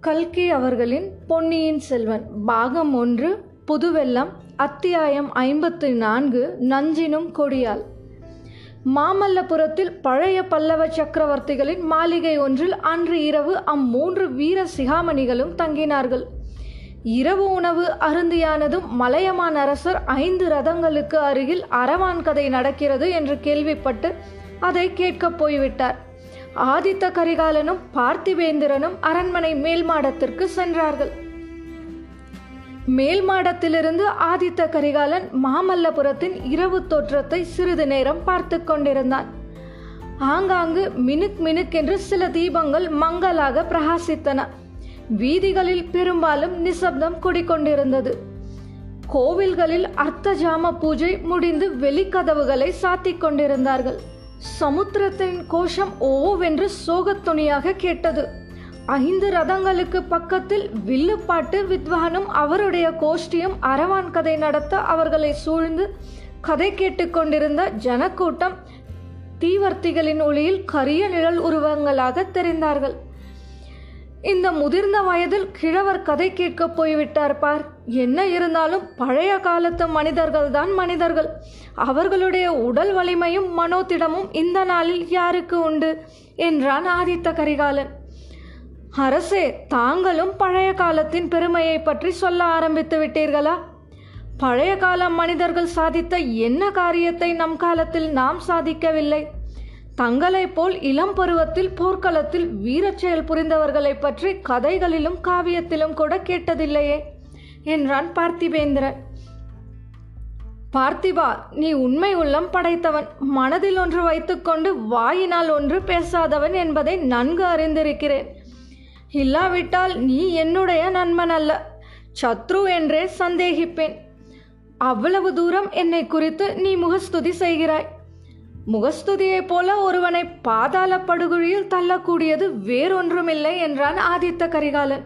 கல்கி அவர்களின் பொன்னியின் செல்வன் பாகம் ஒன்று புதுவெல்லம் அத்தியாயம் ஐம்பத்து நான்கு நஞ்சினும் கொடியால். மாமல்லபுரத்தில் பழைய பல்லவ சக்கரவர்த்திகளின் மாளிகை ஒன்றில் அன்று இரவு அம்மூன்று வீர சிகாமணிகளும் தங்கினார்கள். இரவு உணவு அருந்தியானதும் மலையமான் அரசர் ஐந்து ரதங்களுக்கு அருகில் அரவான் கதை நடக்கிறது என்று கேள்விப்பட்டு அதை கேட்கப் போய்விட்டார். ஆதித்த கரிகாலனும் பார்த்திவேந்திரனும் அரண்மனை மேல் மாடத்திற்கு சென்றார்கள். மேல் மாடத்திலிருந்து ஆதித்த கரிகாலன் மாமல்லபுரத்தின் இரவு தோற்றத்தை சிறிது நேரம் பார்த்து கொண்டிருந்தான். ஆங்காங்கு மினுக் மினுக் என்று சில தீபங்கள் மங்கலாக பிரகாசித்தன. வீதிகளில் பெரும்பாலும் நிசப்தம் குடிக்கொண்டிருந்தது. கோவில்களில் அர்த்த ஜாம பூஜை முடிந்து வெளிக்கதவுகளை சாத்திக் கொண்டிருந்தார்கள். சமுத்திரத்தின் கோஷம் ஓவென்று சோகத்துணியாக கேட்டது. ஐந்து ரதங்களுக்கு பக்கத்தில் வில்லுப்பாட்டு வித்வானும் அவருடைய கோஷ்டியும் அரவான் கதை நடத்த அவர்களை சூழ்ந்து கதை கேட்டுக்கொண்டிருந்த ஜனக்கூட்டம் தீவர்த்திகளின் ஒளியில் கரிய நிழல் உருவங்களாக தெரிந்தார்கள். இந்த முதிர்ந்த வயதில் கிழவர் கதை கேட்க போய்விட்டார் பார். என்ன இருந்தாலும் பழைய காலத்து மனிதர்கள் தான் மனிதர்கள். அவர்களுடைய உடல் வலிமையும் மனோதிடமும் இந்த நாளில் யாருக்கு உண்டு? என்றான் ஆதித்த கரிகாலன். அரசே தாங்களும் பழைய காலத்தின் பெருமையை பற்றி சொல்ல ஆரம்பித்து விட்டீர்களா? பழைய கால மனிதர்கள் சாதித்த என்ன காரியத்தை நம் காலத்தில் நாம் சாதிக்கவில்லை? தங்களைப் போல் இளம் பருவத்தில் போர்க்களத்தில் வீரச் செயல் புரிந்தவர்களைப் பற்றி கதைகளிலும் காவியத்திலும் கூட கேட்டதில்லையே என்றான் பார்த்திபேந்திரன். பார்த்திபா நீ உண்மை உள்ளம் படைத்தவன். மனதில் ஒன்று வைத்துக்கொண்டு வாயினால் ஒன்று பேசாதவன் என்பதை நன்கு அறிந்திருக்கிறேன். இல்லாவிட்டால் நீ என்னுடைய நண்பன் அல்ல சத்ரு என்றே சந்தேகிப்பேன். அவ்வளவு தூரம் என்னை குறித்து நீ முகஸ்துதி செய்கிறாய். முகஸ்துதியைப் போல ஒருவனை பாதாள படுகொழியில் தள்ளக்கூடியது வேறொன்றுமில்லை என்றான் ஆதித்த கரிகாலன்.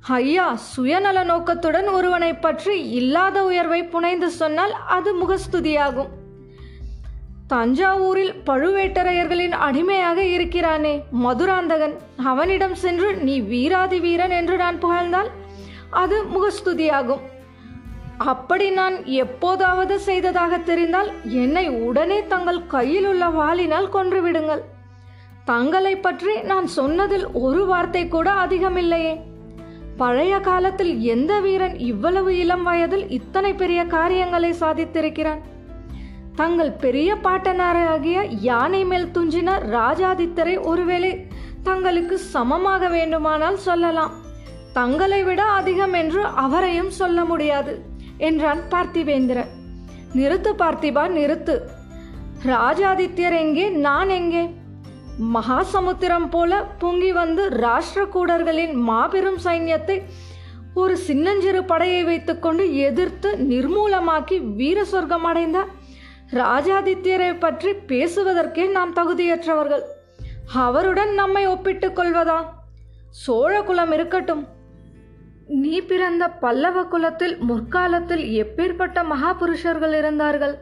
ஐயா சுயநல நோக்கத்துடன் ஒருவனை பற்றி இல்லாத உயர்வை புனைந்து சொன்னால் அது முகஸ்துதியாகும். தஞ்சாவூரில் பழுவேட்டரையர்களின் அடிமையாக இருக்கிறானே மதுராந்தகன். அவனிடம் சென்று நீ வீராதி வீரன் என்று நான் புகழ்ந்தால் அது முகஸ்துதியாகும். அப்படி நான் எப்போதாவது செய்ததாக தெரிந்தால் என்னை உடனே தங்கள் கையில் உள்ள வாளினால் கொன்றுவிடுங்கள் தங்களை பற்றி நான் சொன்னதில் ஒரு வார்த்தை கூட அதிகமில்லையே. பழைய காலத்தில் எந்த வீரன் இவ்வளவு இளம் வயதில் இத்தனை பெரிய காரியங்களை சாதித்திருக்கிறான்? தங்கள் பெரிய பாட்டனாராகிய யானை மேல் துஞ்சின ராஜாதித்தரை ஒருவேளை தங்களுக்கு சமமாக வேண்டுமானால் சொல்லலாம். தங்களை விட அதிகம் என்று அவரையும் சொல்ல முடியாது. என்றான் பார்த்திவேந்திர. நிறுத்து பார்த்திபா நிறுத்து. ராஜாதித்யர் எங்கே நான் எங்கே? மகாசமுத்திரம் போல பொங்கி வந்து ராஷ்டிரகூடர்களின் மாபெரும் சைன்யத்தை ஒரு சின்னஞ்சிறு படையை வைத்துக்கொண்டு எதிர்த்து நிர்மூலமாக்கி வீர சொர்க்கம் அடைந்த ராஜாதித்யரை பற்றி பேசுவதற்கே நாம் தகுதியற்றவர்கள். அவருடன் நம்மை ஒப்பிட்டுக் கொள்வதா? சோழ குலம் இருக்கட்டும். நீ பிறந்த பல்லவ குலத்தில் முற்காலத்தில் எப்பேற்பட்ட மகாபுருஷர்கள் இருந்தார்கள்?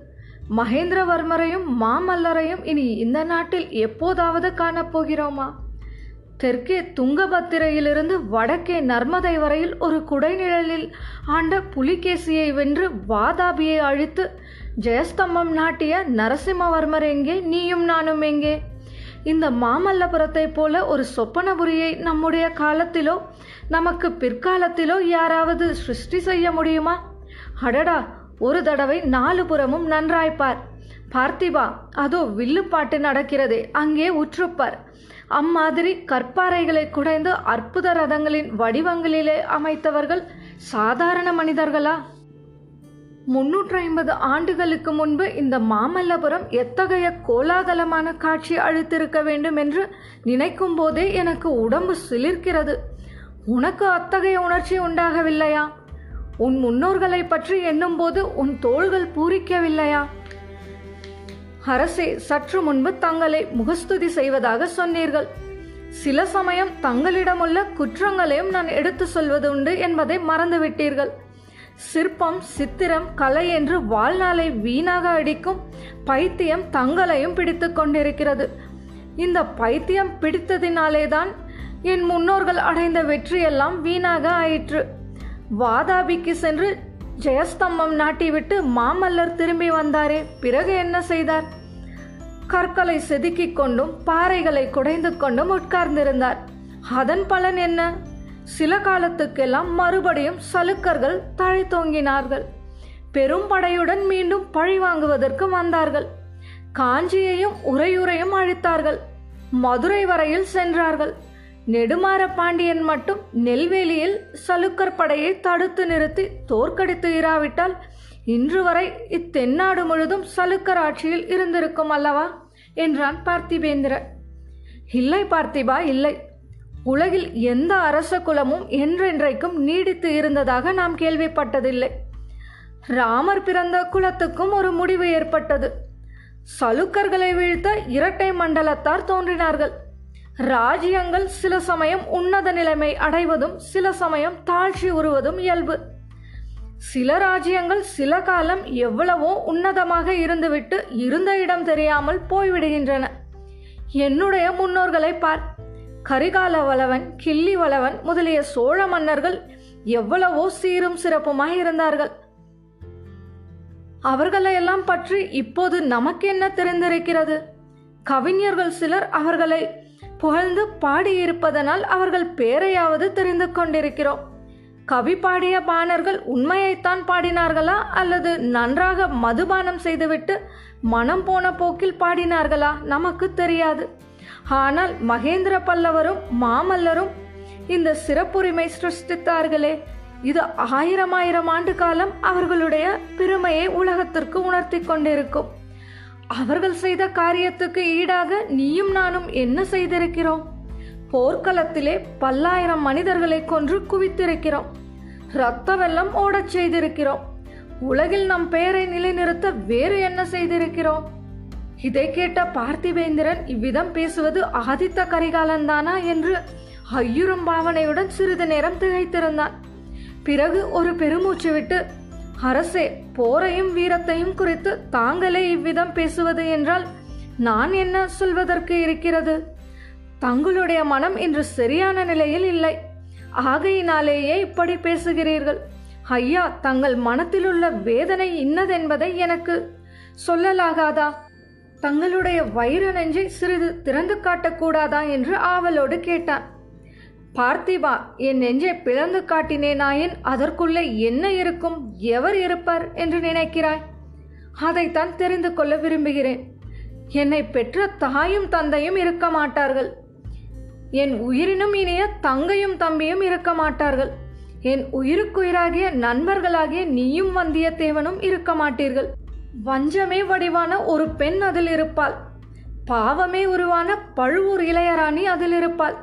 மகேந்திரவர்மரையும் மாமல்லரையும் இனி இந்த நாட்டில் எப்போதாவது காணப்போகிறோமா தெற்கே துங்கபத்திரையிலிருந்து வடக்கே நர்மதை வரையில் ஒரு குடைநிழலில் ஆண்ட புலிகேசியை வென்று வாதாபியை அழித்து ஜெயஸ்தம்பம் நாட்டிய நரசிம்மவர்மர் எங்கே நீயும் நானும் எங்கே? இந்த மாமல்லபுரத்தைப் போல ஒரு சொப்பனபுரியை நம்முடைய காலத்திலோ நமக்கு பிற்காலத்திலோ யாராவது சிருஷ்டி செய்ய முடியுமா? அடடா ஒரு தடவை நாலு புறமும் நன்றாய்ப்பார். பார்த்திபா அதோ வில்லுப்பாட்டு நடக்கிறதே அங்கே உற்றுப்பார். அம்மாதிரி கற்பாறைகளை குடைந்து அற்புத ரதங்களின் வடிவங்களிலே அமைத்தவர்கள் சாதாரண மனிதர்களா? முன்னூற்றி ஐம்பது ஆண்டுகளுக்கு முன்பு இந்த மாமல்லபுரம் எத்தகைய கோலாகலமான காட்சி அளித்திருக்க வேண்டும் என்று நினைக்கும் போதே எனக்கு உடம்பு சிலிர்க்கிறது. உனக்கு அத்தகைய உணர்ச்சி உண்டாகவில்லையா? உன் முன்னோர்களை பற்றி எண்ணும்போது உன் தோள்கள் பூரிக்கவில்லையா? அரசே சற்று முன்பு தங்களை முகஸ்துதி செய்வதாக சொன்னீர்கள். சில சமயம் தங்களிடமுள்ள குற்றங்களையும் நான் எடுத்து சொல்வது உண்டு என்பதை மறந்துவிட்டீர்கள். சிற்பம் சித்திரம் கலை என்று வாழ்நாளை வீணாக அடிக்கும் பைத்தியம் தங்களையும் பிடித்து கொண்டிருக்கிறது. இந்த பைத்தியம் பிடித்ததினாலேதான் என் முன்னோர்கள் அடைந்த வெற்றியெல்லாம் வீணாக ஆயிற்று. வாதாபிக்கு சென்று ஜெயஸ்தம்பம் நாட்டிவிட்டு மாமல்லர் திரும்பி வந்தாரே பிறகு என்ன செய்தார்? கற்களை செதுக்கிக் கொண்டும் பாறைகளை குடைந்து கொண்டும் உட்கார்ந்திருந்தார். அதன் பலன் என்ன? சில காலத்துக்கெல்லாம் மறுபடியும் சலுக்கர்கள் தழை தோங்கினார்கள். பெரும் படையுடன் மீண்டும் பழி வாங்குவதற்கு வந்தார்கள். காஞ்சியையும் உரையுறையும் அழித்தார்கள். மதுரை வரையில் சென்றார்கள். நெடுமாற பாண்டியன் மட்டும் நெல்வேலியில் சலுக்கர் படையை தடுத்து நிறுத்தி தோற்கடித்து இராவிட்டால் இன்று வரை இத்தென்னாடு முழுதும் சலுக்கர் ஆட்சியில் இருந்திருக்கும் அல்லவா? என்றான் பார்த்திபேந்திர இல்லை பார்த்திபா இல்லை. உலகில் எந்த அரச குலமும் என்றென்றைக்கும் நீடித்து இருந்ததாக நாம் கேள்விப்பட்டதில்லை. ராமர் பிறந்த குலத்துக்கும் ஒரு முடிவு ஏற்பட்டது. சலுக்கர்களை வீழ்த்த இரட்டை மண்டலத்தார் தோன்றினார்கள். ராஜ்யங்கள் சில சமயம் உன்னத நிலைமை அடைவதும் சில சமயம் தாழ்ச்சி உறுவதும் இயல்பு. சில ராஜ்யங்கள் சில காலம் எவ்வளவோ உன்னதமாக இருந்துவிட்டு இருந்த இடம் தெரியாமல் போய்விடுகின்றன. என்னுடைய முன்னோர்களை பார் கரிகால வளவன் கிள்ளி வளவன் முதலிய சோழ மன்னர்கள் எவ்வளவோ சீரும் சிறப்புமாய் இருந்தார்கள். அவர்களையெல்லாம் பற்றி இப்போது நமக்கு என்ன தெரிந்திருக்கிறது? கவிஞர்கள் சிலர் அவர்களை புகழ்ந்து பாடியிருப்பதனால் அவர்கள் பேரையாவது தெரிந்து கொண்டிருக்கிறோம். கவி பாடிய பாணர்கள் உண்மையைத்தான் பாடினார்களா? அல்லது நன்றாக மதுபானம் செய்துவிட்டு மனம் போன போக்கில் பாடினார்களா? நமக்கு தெரியாது. ஆனால் மகேந்திர பல்லவரும் மாமல்லரும் இந்த சிறப்புரிமை சிருஷ்டித்தார்களே. இது ஆயிரம் ஆயிரம் ஆண்டு காலம் அவர்களுடைய பெருமையை உலகத்திற்கு உணர்த்தி கொண்டிருக்கும். அவர்கள் செய்த காரியத்துக்கு ஈடாக நீயும் நானும் என்ன செய்திருக்கிறோம்? போர்க்களத்திலே பல்லாயிரம் மனிதர்களை கொன்று குவித்திருக்கிறோம். இரத்த வெள்ளம் ஓடச் செய்திருக்கிறோம். உலகில் நம் பெயரை நிலைநிறுத்த வேறு என்ன செய்திருக்கிறோம்? இதை கேட்ட பார்த்திபேந்திரன் இவ்விதம் பேசுவது ஆதித்த கரிகாலன்தானா என்று ஐயுறும் பாவனையுடன் சிறிது நேரம் திகைத்திருந்தான். பிறகு ஒரு பெருமூச்சு விட்டு அரசே போரையும் வீரத்தையும் குறித்து தாங்களே இவ்விதம் பேசுவது என்றால் நான் என்ன சொல்வதற்கு இருக்கிறது? தங்களுடைய மனம் இன்று சரியான நிலையில் இல்லை. ஆகையினாலேயே இப்படி பேசுகிறீர்கள். ஐயா தங்கள் மனத்திலுள்ள வேதனை இன்னதென்பதை எனக்கு சொல்லலாகாதா? தங்களுடைய வைர நெஞ்சை சிறிது திறந்து காட்டக்கூடாதா என்று ஆவலோடு கேட்டான். பார்த்திபா என் நெஞ்சை பிளந்து காட்டினேனாயின் அதற்குள்ளே என்ன இருக்கும் எவர் இருப்பார் என்று நினைக்கிறாய்? அதைத்தான் தெரிந்து கொள்ள விரும்புகிறேன். என்னை பெற்ற தாயும் தந்தையும் இருக்க மாட்டார்கள். என் உயிரினும் இனிய தங்கையும் தம்பியும் இருக்க மாட்டார்கள். என் உயிருக்குயிராகிய நண்பர்களாகிய நீயும் வந்தியத்தேவனும் இருக்க மாட்டீர்கள். வஞ்சமே வடிவான ஒரு பெண் அதில் இருப்பாள். பாவமே உருவான பழுவூர் இளையராணி அதில் இருப்பாள்.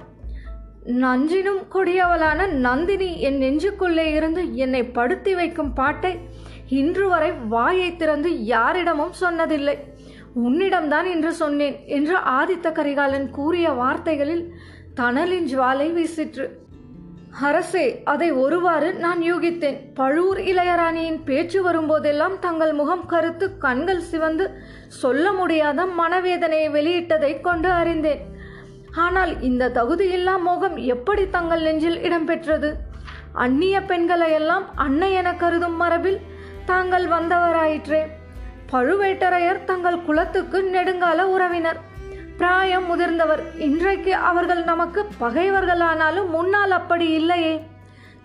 நஞ்சினும் கொடியவளான நந்தினி என் நெஞ்சுக்குள்ளே இருந்து என்னை படுத்தி வைக்கும் பாட்டை இன்று வரை வாயை திறந்து யாரிடமும் சொன்னதில்லை. உன்னிடம்தான் இன்று சொன்னேன் என்று ஆதித்த கரிகாலன் கூறிய வார்த்தைகளில் தணலின் ஜுவாலை வீசிற்று. அரசே அதை ஒருவாறு நான் யூகித்தேன். பழுவூர் இளையராணியின் பேச்சு வரும்போதெல்லாம் தங்கள் முகம் கருத்து கண்கள் சிவந்து சொல்ல முடியாத மனவேதனையை வெளியிட்டதை கொண்டு அறிந்தேன். ஆனால் இந்த தகுதியில்லா மோகம் எப்படி தங்கள் நெஞ்சில் இடம்பெற்றது? அந்நிய பெண்களையெல்லாம் அன்னை என கருதும் மரபில் தாங்கள் வந்தவராயிற்றே. பழுவேட்டரையர் தங்கள் குலத்துக்கு நெடுங்கால உறவினர். பிராயம் முதிர்ந்தவர். இன்றைக்கு அவர்கள் நமக்கு பகைவர்களானாலும் முன்னால் அப்படி இல்லையே.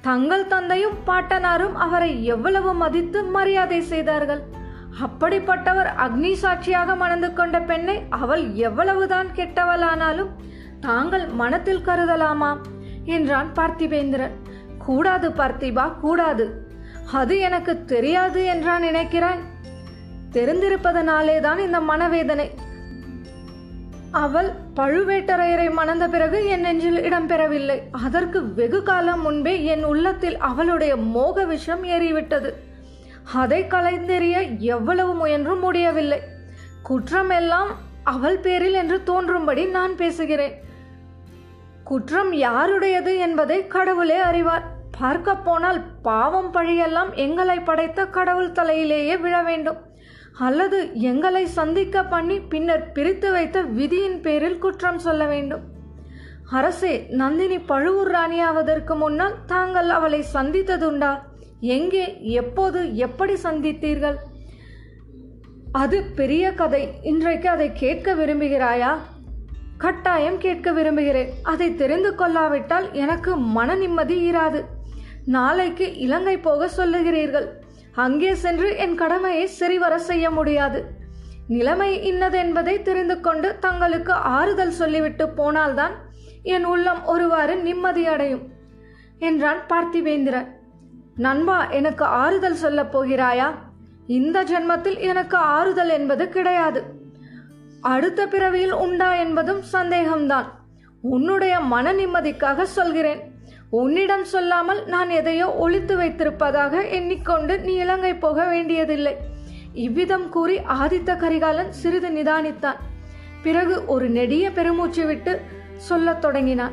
தங்கள் தந்தையும் பாட்டனாரும் அவரை எவ்வளவு மதித்து மரியாதை செய்தார்கள். அப்படிப்பட்டவர் அக்னி சாட்சியாக மணந்து கொண்ட பெண்ணை அவள் எவ்வளவுதான் கெட்டவளானாலும் தாங்கள் மனத்தில் கருதலாமா? என்றான் பார்த்திபேந்திரன். கூடாது பார்த்திபா கூடாது. அது எனக்கு தெரியாது என்றான் நினைக்கிறாய். தெரிந்திருப்பதனாலே தான் இந்த மனவேதனை. அவள் பழுவேட்டரையரை மணந்த பிறகு என் நெஞ்சில் இடம்பெறவில்லை. அதற்கு வெகு காலம் முன்பே என் உள்ளத்தில் அவளுடைய மோக விஷம் ஏறிவிட்டது. அதை கலைந்தெறிய எவ்வளவு முயன்றும் முடியவில்லை. குற்றமெல்லாம் அவள் பேரில் என்று தோன்றும்படி நான் பேசுகிறேன். குற்றம் யாருடையது என்பதை கடவுளே அறிவார். பார்க்க போனால் பாவம் பழியெல்லாம் எங்களை படைத்த கடவுள் தலையிலேயே விழ வேண்டும். அல்லது எங்களை சந்திக்க பண்ணி பின்னர் பிரித்து வைத்த விதியின் பேரில் குற்றம் சொல்ல வேண்டும். அரசே நந்தினி பழுவூர் ராணியாவதற்கு முன்னால் தாங்கள் அவளை சந்தித்ததுண்டா? எங்கே எப்போது எப்படி சந்தித்தீர்கள்? அது பெரிய கதை. இன்றைக்கு அதை கேட்க விரும்புகிறாயா? கட்டாயம் கேட்க விரும்புகிறேன். அதை தெரிந்து கொள்ளாவிட்டால் எனக்கு மன நிம்மதி இராது. நாளைக்கு இலங்கை போக சொல்லுகிறீர்கள். அங்கே சென்று என் கடமையை சரிவர செய்ய முடியாது. நிலைமை இன்னது என்பதை தெரிந்து கொண்டு தங்களுக்கு ஆறுதல் சொல்லிவிட்டு போனால்தான் என் உள்ளம் ஒருவாறு நிம்மதியடையும் என்றான் பார்த்திவேந்திரன். நண்பா எனக்கு ஆறுதல் சொல்லப் போகிறாயா? இந்த ஜென்மத்தில் எனக்கு ஆறுதல் என்பது கிடையாது. அடுத்த பிறவியில் உண்டா என்பதும் சந்தேகம்தான். உன்னுடைய மன நிம்மதிக்காக சொல்கிறேன். உன்னிடம் சொல்லாமல் நான் எதையோ ஒளித்து வைத்திருப்பதாக எண்ணிக்கொண்டு நீ இலங்கை போக வேண்டியதில்லை. இவ்விதம் கூறி ஆதித்த கரிகாலன் சிறிது நிதானித்தான். பிறகு ஒரு நெடிய பெருமூச்சு விட்டு சொல்லத் தொடங்கினான்.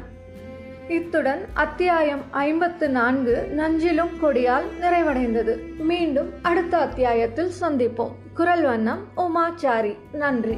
இத்துடன் அத்தியாயம் ஐம்பத்து நான்கு நஞ்சிலும் கொடியால் நிறைவடைந்தது. மீண்டும் அடுத்த அத்தியாயத்தில் சந்திப்போம். குரல் வண்ணம் உமாச்சாரி. நன்றி.